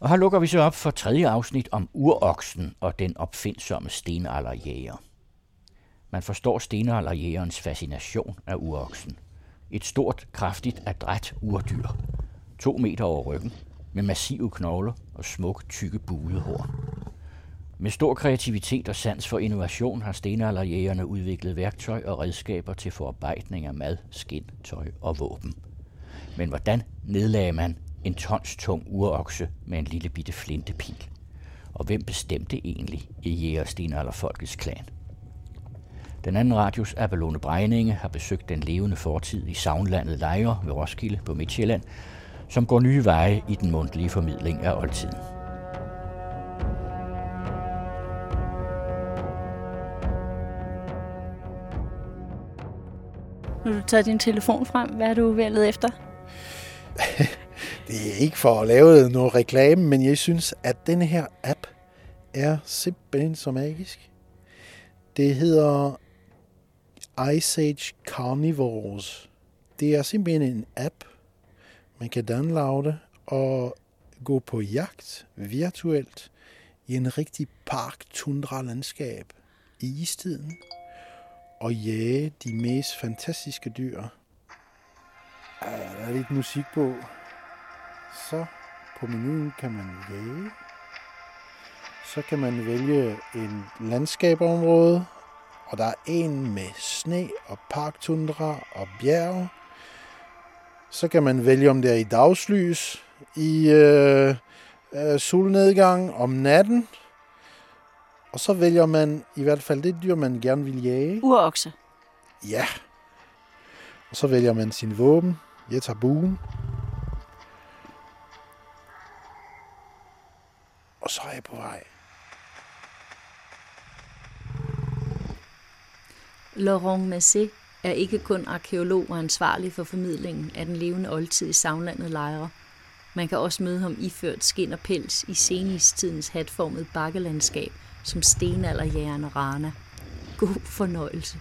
Og her lukker vi så op for tredje afsnit om uroksen og den opfindsomme stenalderjæger. Man forstår stenalderjægerens fascination af uroksen. Et stort, kraftigt, adræt urdyr. To meter over ryggen, med massive knogler og smuk, tykke budehår. Med stor kreativitet og sans for innovation har stenalderjægerne udviklet værktøj og redskaber til forarbejdning af mad, skind, tøj og våben. Men hvordan nedlagde man en tons tung urokse med en lille bitte flintepil? Og hvem bestemte egentlig i stenalderfolkets klan? Den anden radios Abelone Brejninge har besøgt den levende fortid i Savnlandet Lejre ved Roskilde på Midtjylland, som går nye veje i den mundtlige formidling af oldtiden. Nu har du taget din telefon frem. Hvad er du ved at lede efter? det er ikke for at lave noget reklame, men jeg synes, at den her app er simpelthen så magisk. Det hedder Ice Age Carnivores. Det er simpelthen en app, man kan downloade og gå på jagt virtuelt i en rigtig park tundra landskab i istiden og jage de mest fantastiske dyr. Der er lidt musik på. Så på menuen kan man jage. Så kan man vælge en landskabområde, og der er en med sne og parktundra og bjerg. Så kan man vælge, om det er i dagslys, i øh, øh, solnedgang, om natten. Og så vælger man i hvert fald det dyr, man gerne vil jage. Urokse. Ja. Og så vælger man sin våben. Jeg tager buen. Og så er jeg på vej. Laurent Massé er ikke kun arkeolog og ansvarlig for formidlingen af den levende oldtid i Savnlandet Lejre. Man kan også møde ham iført skin og pels i senistidens hatformede bakkelandskab, som stenalderjægerne Rana. God fornøjelse.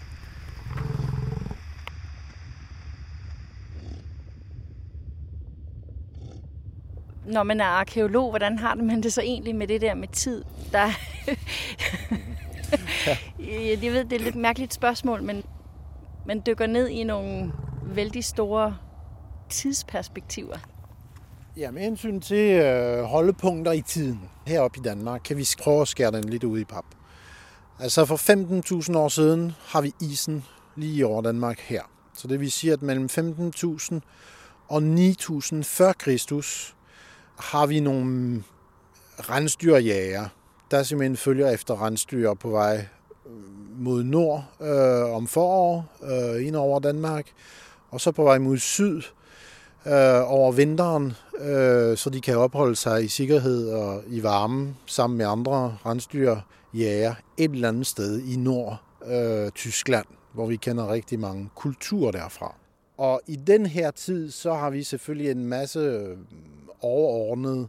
Når man er arkeolog, hvordan har man det så egentlig med det der med tid? Der... jeg ved, det er et lidt mærkeligt spørgsmål, men man dykker ned i nogle vældig store tidsperspektiver. Ja, med hensyn til øh, holdepunkter i tiden heroppe i Danmark, kan vi prøve at skære den lidt ud i pap. Altså for 15.000 år siden har vi isen lige over Danmark her. Så det vil sige, at mellem 15.000 og 9.000 før Kristus har vi nogle rensdyrjæger, der simpelthen følger efter rensdyr på vej øh, mod nord øh, om forår øh, ind over Danmark, og så på vej mod syd øh, over vinteren, øh, så de kan opholde sig i sikkerhed og i varme sammen med andre rensdyrjæger et eller andet sted i nord øh, Tyskland, hvor vi kender rigtig mange kulturer derfra. Og i den her tid, så har vi selvfølgelig en masse overordnede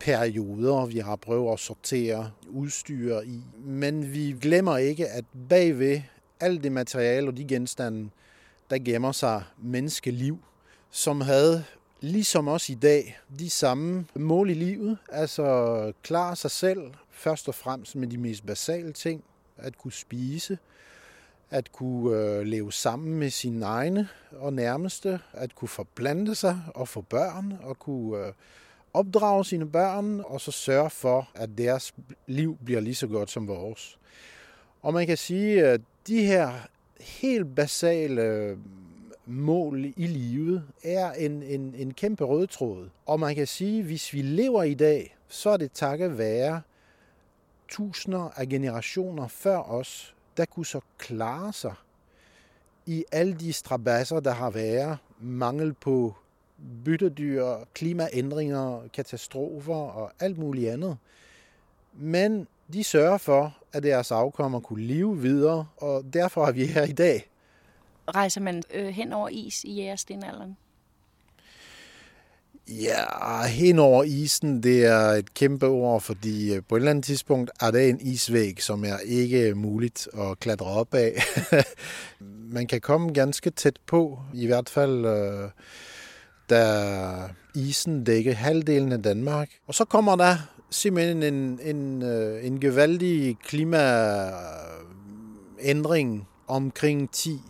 perioder, vi har prøvet at sortere udstyr i. Men vi glemmer ikke, at bagved alt det materiale og de genstande, der gemmer sig menneskeliv, som havde ligesom os i dag, de samme mål i livet. Altså klare sig selv, først og fremmest med de mest basale ting. At kunne spise, at kunne øh, leve sammen med sine egne og nærmeste, at kunne forplante sig og få børn, og kunne øh, opdrage sine børn, og så sørge for, at deres liv bliver lige så godt som vores. Og man kan sige, at de her helt basale øh, mål i livet er en, en, en kæmpe rød tråd. Og man kan sige, at hvis vi lever i dag, så er det takket være tusinder af generationer før os, der kunne så klare sig i alle de strabasser, der har været. Mangel på byttedyr, klimaændringer, katastrofer og alt muligt andet. Men de sørger for, at deres afkommer kunne leve videre, og derfor er vi her i dag. Rejser man øh, hen over is i jægerstenalderen? Ja, hen over isen, det er et kæmpe ord, fordi øh, på et eller andet tidspunkt er det en isvæg, som er ikke muligt at klatre op af. Man kan komme ganske tæt på, i hvert fald øh, da isen dækker halvdelen af Danmark. Og så kommer der simpelthen en, en, øh, en gevaldig klimaændring omkring 10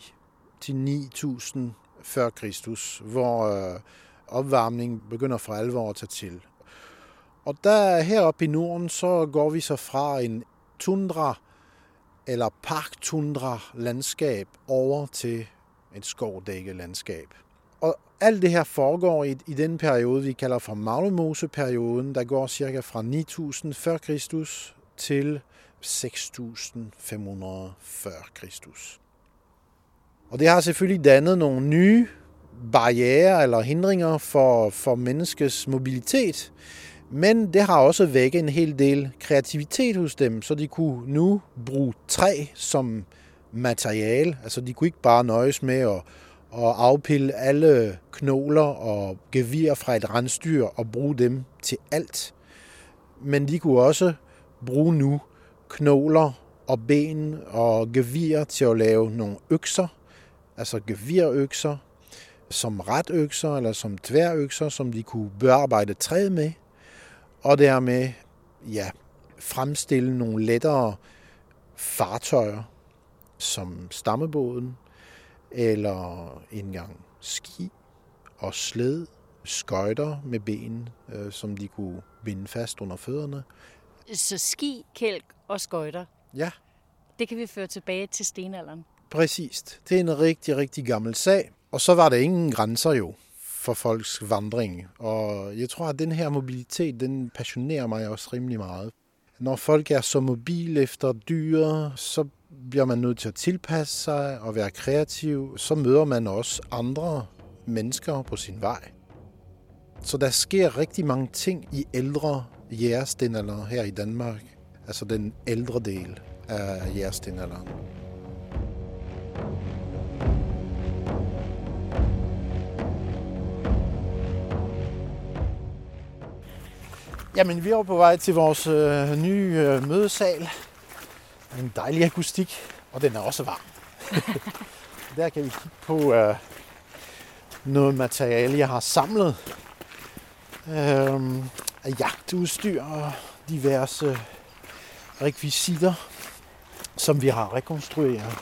til 9000 før Kristus, hvor øh, opvarmningen begynder for alvor at tage til. Og der heroppe i Norden, så går vi så fra en tundra eller parktundra landskab over til et skovdækket landskab. Og alt det her foregår i, i den periode, vi kalder for Maglemoseperioden, der går cirka fra 9000 før Kristus til 6500 før Kristus. Og det har selvfølgelig dannet nogle nye barriere eller hindringer for, for menneskets mobilitet. Men det har også vækket en hel del kreativitet hos dem, så de kunne nu bruge træ som materiale. Altså de kunne ikke bare nøjes med at, at afpille alle knogler og gevir fra et rensdyr og bruge dem til alt. Men de kunne også bruge nu knogler og ben og gevir til at lave nogle økser, altså gevirøkser, som retøkser eller som tværøkser, som de kunne bearbejde træet med, og dermed ja, fremstille nogle lettere fartøjer, som stammebåden, eller engang ski og sled, skøjter med ben, øh, som de kunne binde fast under fødderne. Så ski, kælk og skøjter, Ja, det kan vi føre tilbage til stenalderen. præcist. Det er en rigtig, rigtig gammel sag. Og så var der ingen grænser jo for folks vandring. Og jeg tror, at den her mobilitet, den passionerer mig også rimelig meget. Når folk er så mobile efter dyr, så bliver man nødt til at tilpasse sig og være kreativ. Så møder man også andre mennesker på sin vej. Så der sker rigtig mange ting i ældre jægerstenalder her i Danmark. Altså den ældre del af jægerstenalderen. Jamen, vi er på vej til vores øh, nye øh, mødesal. En dejlig akustik, og den er også varm. Der kan vi kigge på øh, noget materiale, jeg har samlet. Øh, af jagtudstyr og diverse rekvisitter, som vi har rekonstrueret.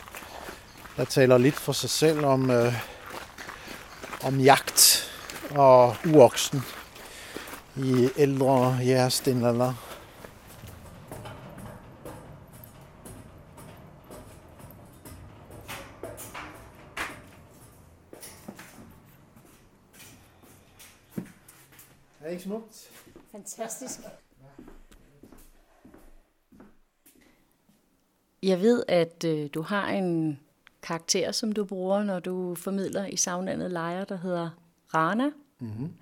Der taler lidt for sig selv om, øh, om jagt og uoksen i ældre jægerstenalder. Er det ikke smukt? Fantastisk. Jeg ved, at øh, du har en karakter, som du bruger, når du formidler i savnlandet lejre, der hedder Rana. Mm-hmm.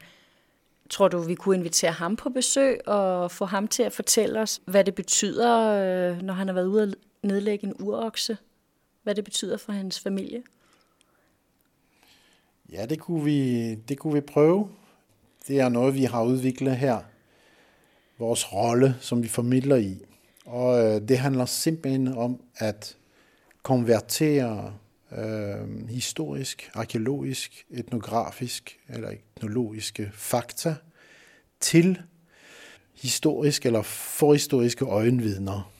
Tror du, vi kunne invitere ham på besøg og få ham til at fortælle os, hvad det betyder, øh, når han har været ude at nedlægge en urokse? Hvad det betyder for hans familie? Ja, det kunne, vi, det kunne vi prøve. Det er noget, vi har udviklet her. Vores rolle, som vi formidler i. Og øh, det handler simpelthen om at konvertere øh, historisk, arkeologisk, etnografisk eller etnologiske fakta til historisk eller forhistoriske øjenvidner.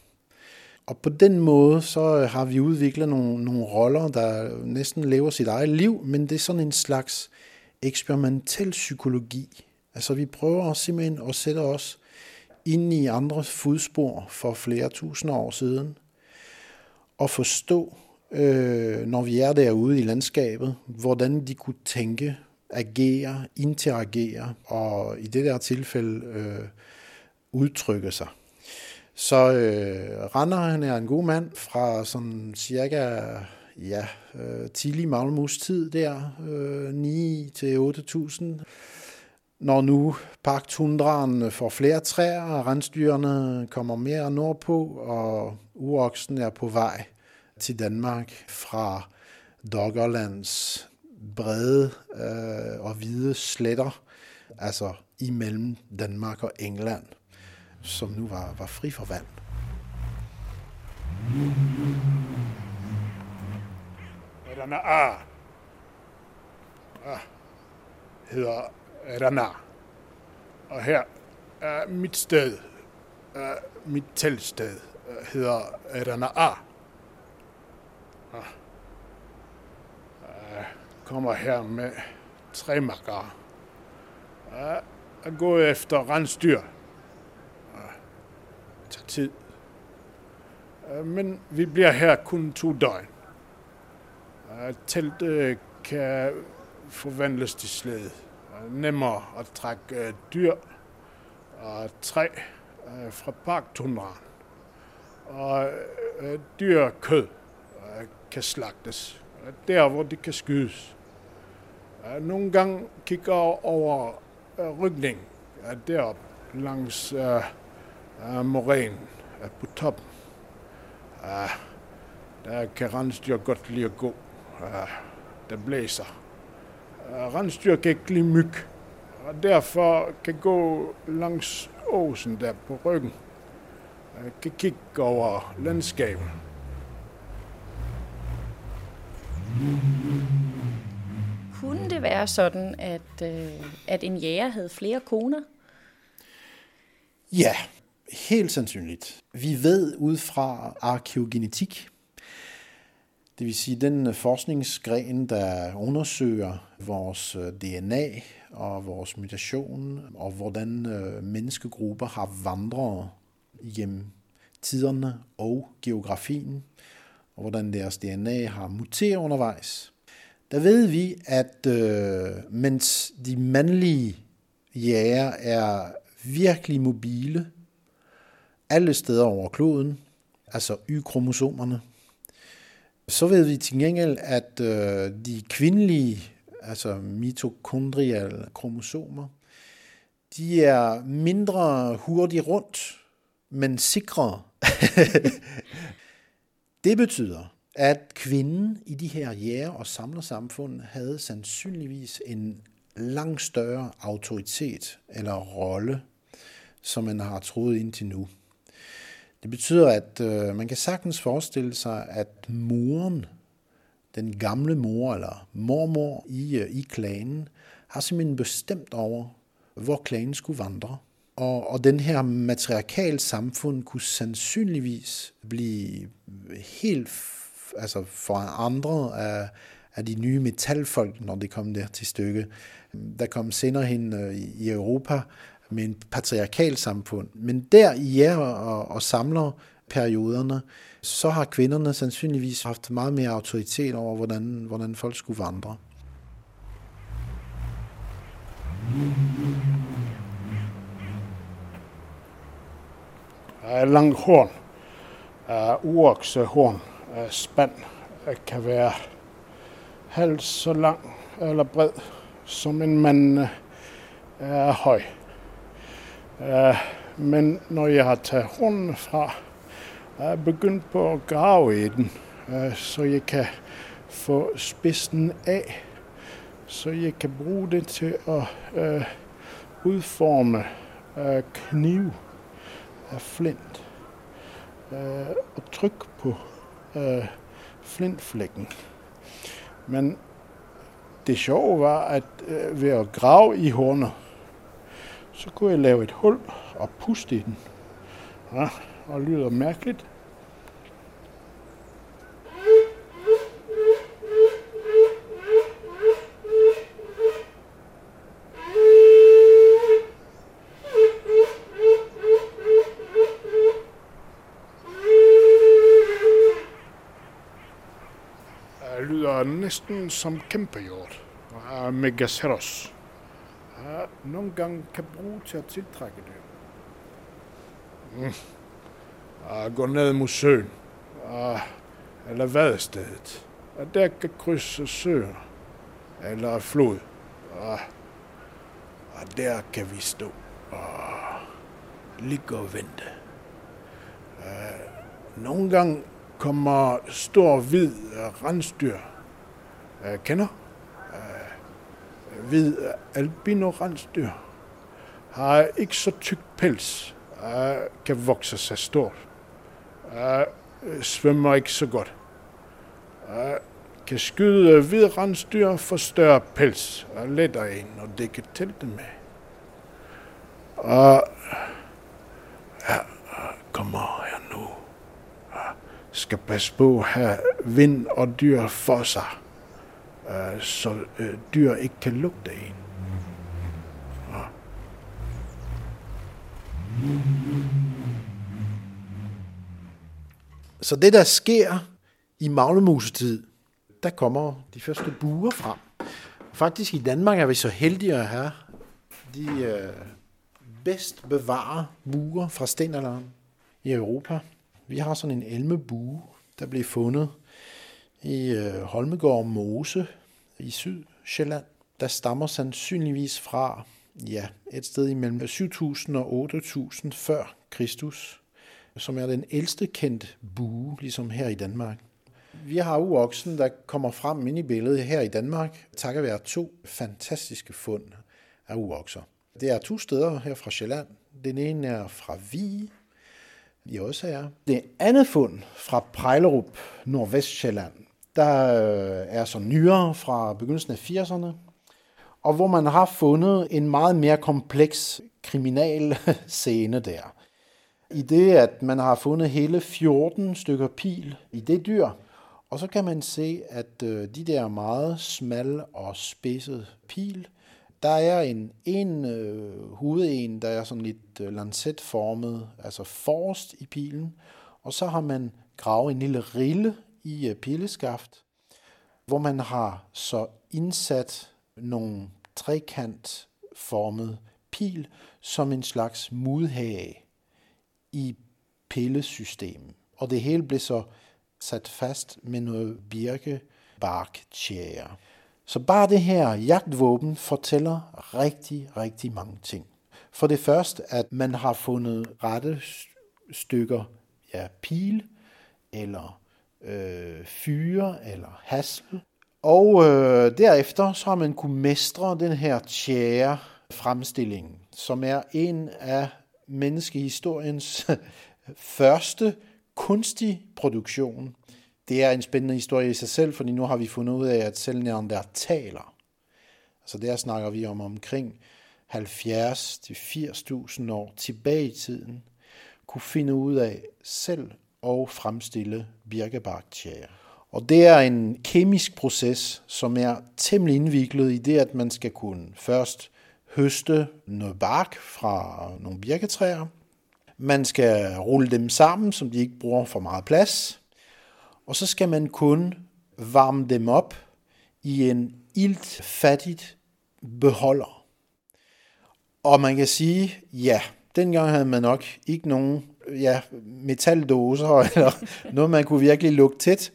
Og på den måde så har vi udviklet nogle, nogle roller, der næsten lever sit eget liv, men det er sådan en slags eksperimentel psykologi. Altså vi prøver simpelthen at sætte os ind i andres fodspor for flere tusinde år siden, og forstå, øh, når vi er derude i landskabet, hvordan de kunne tænke, agere, interagere, og i det der tilfælde øh, udtrykke sig. Så øh, Rander, han er en god mand fra sådan cirka ja, øh, tidlig Malmus tid der, øh, 9 til 8000. Når nu parktundraen får flere træer, og rensdyrene kommer mere nordpå, og uroksen er på vej til Danmark fra Doggerlands brede øh, og hvide sletter, altså imellem Danmark og England, som nu var, var fri for vand. Eller A. Ah. hedder Rana. Og her er mit sted, mit teltsted, hedder Rana A. Jeg kommer her med tre makker. Ah, Jeg går gået efter rensdyr. Det tager tid. Men vi bliver her kun to døgn. Teltet kan forvandles til slæde. Nemmere at trække dyr og træ fra parktunderen Og dyr kød kan slagtes der, hvor det kan skydes. Nogle gange kigger jeg over øh, rygning derop langs øh, øh, morænen på toppen. Der kan rensdyr godt lide at gå. Der blæser. Rensdyr kan ikke lide myg, og derfor kan gå langs åsen der på ryggen. Kan kigge over landskabet. Kunne det være sådan, at, øh, at en jæger havde flere koner? Ja, helt sandsynligt. Vi ved ud fra arkeogenetik, det vil sige den forskningsgren, der undersøger vores øh, DNA og vores mutation, og hvordan øh, menneskegrupper har vandret gennem tiderne og geografien, og hvordan deres DNA har muteret undervejs. Der ved vi, at øh, mens de mandlige jæger er virkelig mobile alle steder over kloden, altså Y-kromosomerne, så ved vi til gengæld, at øh, de kvindelige, altså mitokondriale kromosomer, de er mindre hurtigt rundt, men sikre. det betyder, at kvinden i de her jæger- og samlersamfund havde sandsynligvis en langt større autoritet eller rolle, som man har troet indtil nu. Det betyder, at øh, man kan sagtens forestille sig, at moren, den gamle mor eller mormor i, øh, i klanen, har simpelthen bestemt over, hvor klanen skulle vandre. Og, og den her matriarkal samfund kunne sandsynligvis blive helt altså forandret af, af de nye metalfolk, når det kom der til stykke. Der kom senere hen øh, i Europa med en patriarkal samfund. Men der i jer og, og samler perioderne, så har kvinderne sandsynligvis haft meget mere autoritet over, hvordan, hvordan folk skulle vandre. Lang horn, øh, uoksehorn, øh, spand, øh, kan være halvt så lang eller bred, som en mand er høj. Men når jeg har taget hornene fra, er jeg begyndt på at grave i den, så jeg kan få spidsen af, så jeg kan bruge det til at udforme kniv af flint øh, og tryk på øh, flintflækken. Men det sjove var, at øh, ved at grave i hornet, så kunne jeg lave et hul og puste i den. Ja, og lyder mærkeligt. Det lyder næsten som kæmpehjort. Megaceros nogle gange kan bruge til at tiltrække det. Mm. Og gå ned mod søen, og, eller vadestedet. Og der kan krydse søen, eller flod. Og, og der kan vi stå og ligge og vente. Uh, nogle gange kommer stor hvid rensdyr øh, kender? Øh, hvid øh, albino-rensdyr har ikke så tyk pels, øh, kan vokse sig stort, svømmer ikke så godt, kan skyde hvid rensdyr for større pels og letter en og dække teltet med. Og ja, kommer her nu. Skal passe på at have vind og dyr for sig, Øh, så øh, dyr ikke kan lugte en. Så det, der sker i maglemusetid, der kommer de første buer frem. Faktisk i Danmark er vi så heldige at have de øh, bedst bevarede buer fra stenalderen i Europa. Vi har sådan en elmebue, der blev fundet i øh, Holmegård Mose i Sydsjælland. Der stammer sandsynligvis fra ja, et sted imellem 7.000 og 8.000 før Kristus, som er den ældste kendt bue, ligesom her i Danmark. Vi har uoksen, der kommer frem ind i billedet her i Danmark, takket være to fantastiske fund af uokser. Det er to steder her fra Sjælland. Den ene er fra Vi i Osager. Det andet fund fra Prejlerup, Nordvestjylland, der øh, er så nyere fra begyndelsen af 80'erne, og hvor man har fundet en meget mere kompleks kriminal scene der. I det, at man har fundet hele 14 stykker pil i det dyr, og så kan man se, at øh, de der meget smal og spidset pil, der er en, en øh, hoveden, der er sådan lidt øh, lancetformet, altså forrest i pilen, og så har man gravet en lille rille i øh, pilleskaft, pileskaft, hvor man har så indsat nogle trekantformede pil som en slags mudhage i pillesystemet. Og det hele blev så sat fast med noget birkebarktjære. Så bare det her jagtvåben fortæller rigtig, rigtig mange ting. For det første, at man har fundet rette stykker ja, pil, eller øh, fyre, eller hasle. Og øh, derefter så har man kunne mestre den her tjære fremstilling, som er en af menneskehistoriens første kunstig produktion. Det er en spændende historie i sig selv, fordi nu har vi fundet ud af, at selv taler. altså der snakker vi om omkring 70-80.000 år tilbage i tiden, kunne finde ud af selv og fremstille birkebakterier. Og det er en kemisk proces, som er temmelig indviklet i det, at man skal kunne først høste noget bark fra nogle birketræer. Man skal rulle dem sammen, så de ikke bruger for meget plads. Og så skal man kun varme dem op i en iltfattigt beholder. Og man kan sige, ja, dengang havde man nok ikke nogen ja, metaldåser eller noget, man kunne virkelig lukke tæt.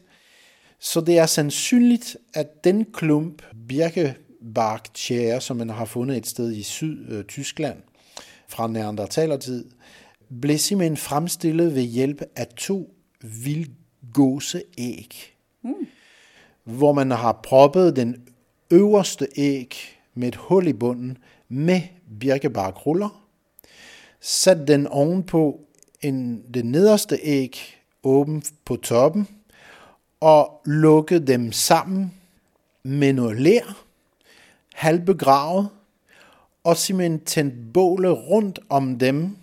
Så det er sandsynligt, at den klump birkebarktjære, som man har fundet et sted i Syd-Tyskland fra neandertalertid, blev simpelthen fremstillet ved hjælp af to vildgåseæg, mm. hvor man har proppet den øverste æg med et hul i bunden med birkebarkruller, sat den ovenpå en, det nederste æg åben på toppen, og lukkede dem sammen med noget lær, halvbegravet, og simpelthen tændt båle rundt om dem,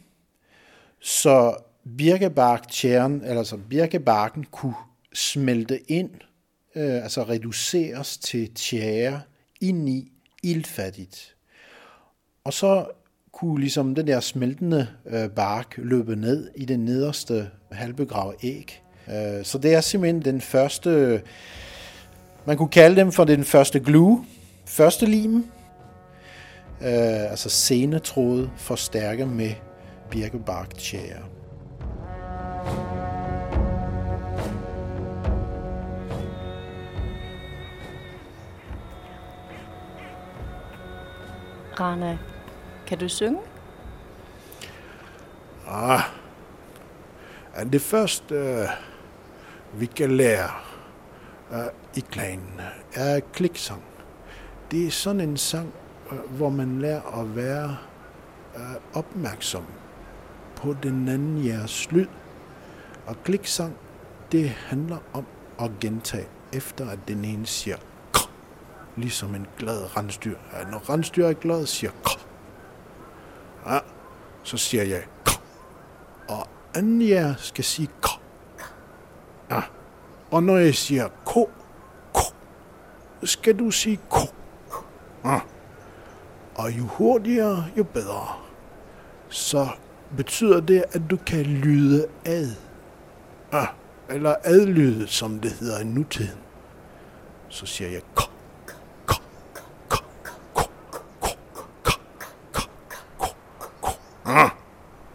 så birkebarktjæren, eller så birkebarken kunne smelte ind, øh, altså reduceres til tjære ind i ildfattigt. Og så kunne ligesom den der smeltende øh, bark løbe ned i den nederste halvbegravede æg. Øh, så det er simpelthen den første, man kunne kalde dem for den første glue, første lim, øh, altså senetråde forstærket med birkebarktjære. Rana, kan du synge? Ah, det første, øh, vi kan lære øh, i klanen, er kliksang. Det er sådan en sang, øh, hvor man lærer at være opmærksom på den anden jeres lyd. Og kliksang, det handler om at gentage efter at den ene siger k, ligesom en glad rensdyr. Når rensdyr er glad, siger k. Ja, så siger jeg k. Og Anja skal sige k. Ja. Og når jeg siger k, k, skal du sige k. Ja. Og jo hurtigere, jo bedre. Så betyder det, at du kan lyde ad. Ja. Eller adlyde, som det hedder i nutiden. Så siger jeg k. k,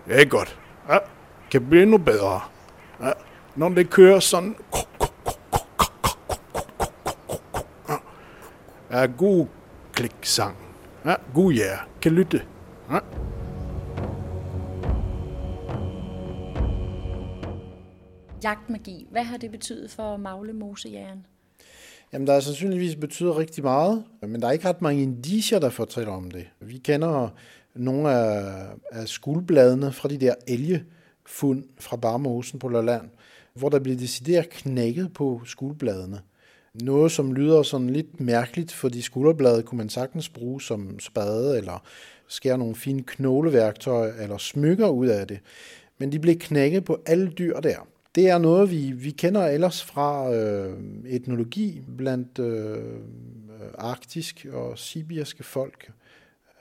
Ja, det godt. Ja, kan blive endnu bedre. Ja, når det kører sådan... Ja, god kliksang. Ja, god ja. Yeah. Kan lytte. Ja. Jagtmagi, hvad har det betydet for Magle Mosejæren? Jamen, der har sandsynligvis betyder rigtig meget, men der er ikke ret mange indicier, der fortæller om det. Vi kender nogle af, af skuldbladene fra de der elgefund fra Barmosen på Lolland, hvor der bliver decideret knækket på skuldbladene. Noget, som lyder sådan lidt mærkeligt, fordi skulderblade kunne man sagtens bruge som spade, eller skære nogle fine knogleværktøjer, eller smykker ud af det. Men de blev knækket på alle dyr der. Det er noget, vi, vi kender ellers fra øh, etnologi blandt øh, arktisk og sibirske folk,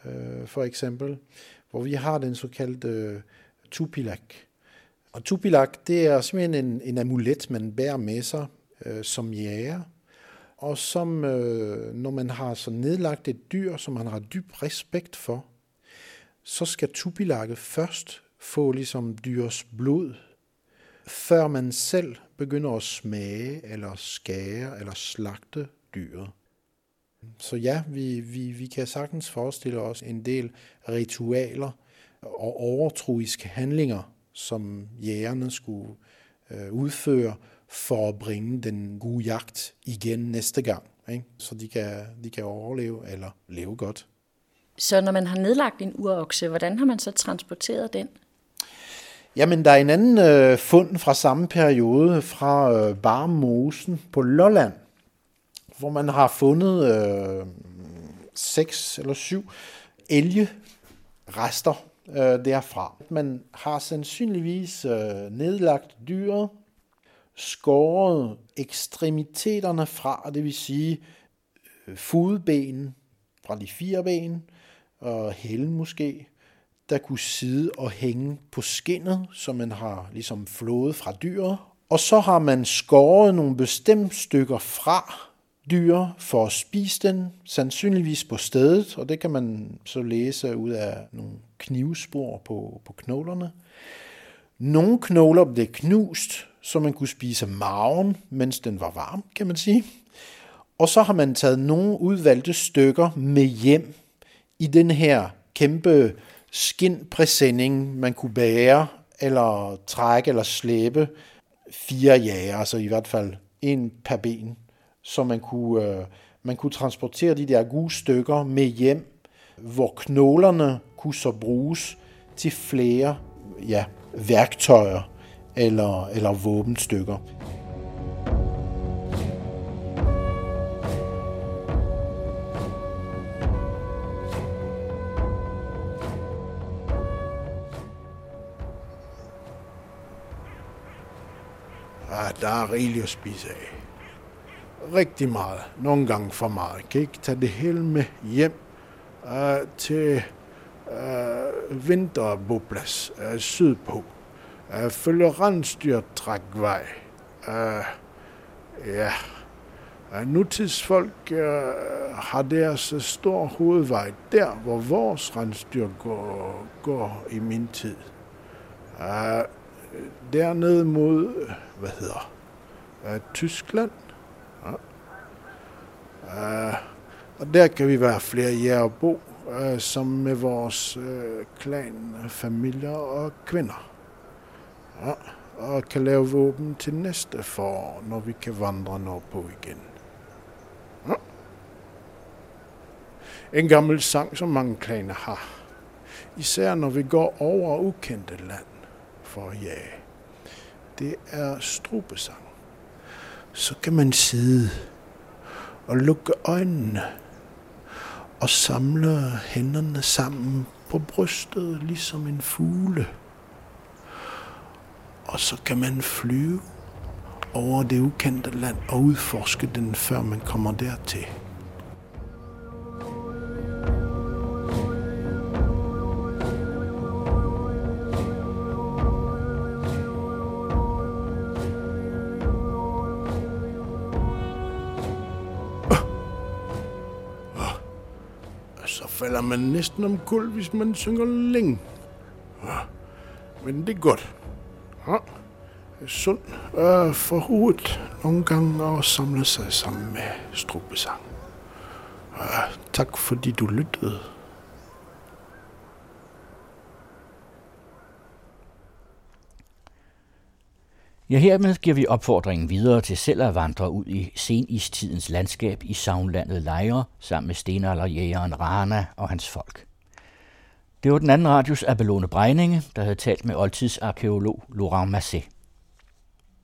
øh, for eksempel, hvor vi har den såkaldte øh, tupilak. Og tupilak, det er simpelthen en, en amulet, man bærer med sig øh, som jæger, og som, øh, når man har så nedlagt et dyr, som man har dyb respekt for, så skal tupilakket først få ligesom dyrs blod før man selv begynder at smage eller skære eller slagte dyret. Så ja, vi, vi, vi kan sagtens forestille os en del ritualer og overtroiske handlinger, som jægerne skulle øh, udføre for at bringe den gode jagt igen næste gang, ikke? så de kan, de kan overleve eller leve godt. Så når man har nedlagt en urokse, hvordan har man så transporteret den? Jamen, der er en anden øh, fund fra samme periode fra øh, Barmosen på Lolland, hvor man har fundet øh, seks eller syv elgerester øh, derfra. Man har sandsynligvis øh, nedlagt dyret, skåret ekstremiteterne fra, det vil sige øh, fodben fra de fire ben, og hælden måske, der kunne sidde og hænge på skinnet, som man har ligesom flået fra dyret. Og så har man skåret nogle bestemte stykker fra dyr for at spise den, sandsynligvis på stedet, og det kan man så læse ud af nogle knivspor på, på knoglerne. Nogle knogler blev knust, så man kunne spise maven, mens den var varm, kan man sige. Og så har man taget nogle udvalgte stykker med hjem i den her kæmpe skindpræsending, man kunne bære, eller trække eller slæbe fire jager, altså i hvert fald en per ben, så man kunne, øh, man kunne transportere de der gode stykker med hjem, hvor knoglerne kunne så bruges til flere ja, værktøjer eller, eller våbenstykker. Ah, der er rigeligt at spise af. Rigtig meget. Nogle gange for meget. Kan ikke tage det hele med hjem øh, til øh, vinterboplads øh, sydpå. Øh, følge rensdyrtrækvej. Øh, ja. Øh, nutidsfolk øh, har deres øh, stor hovedvej der, hvor vores rensdyr går, går i min tid. Øh, dernede mod, hvad hedder, øh, Tyskland. Ja. Og der kan vi være flere jæger bo, øh, som med vores øh, klan, familier og kvinder. Ja. Og kan lave våben til næste forår, når vi kan vandre nordpå igen. Ja. En gammel sang, som mange klaner har. Især når vi går over ukendte land for at jage. Det er strubesang. så kan man sidde og lukke øjnene og samle hænderne sammen på brystet, ligesom en fugle. Og så kan man flyve over det ukendte land og udforske den, før man kommer dertil. Falder man næsten om kul, hvis man synger længe. Ah, men det er godt. Ah, ja sund øh, ah, for hovedet nogle gange og samle sig sammen med strubesang. Ja, tak fordi du lyttede. Ja, hermed giver vi opfordringen videre til selv at vandre ud i senistidens landskab i savnlandet Lejre sammen med stenalderjægeren Rana og hans folk. Det var den anden radius Abelone Brejninge, der havde talt med oldtidsarkeolog Laurent Masset.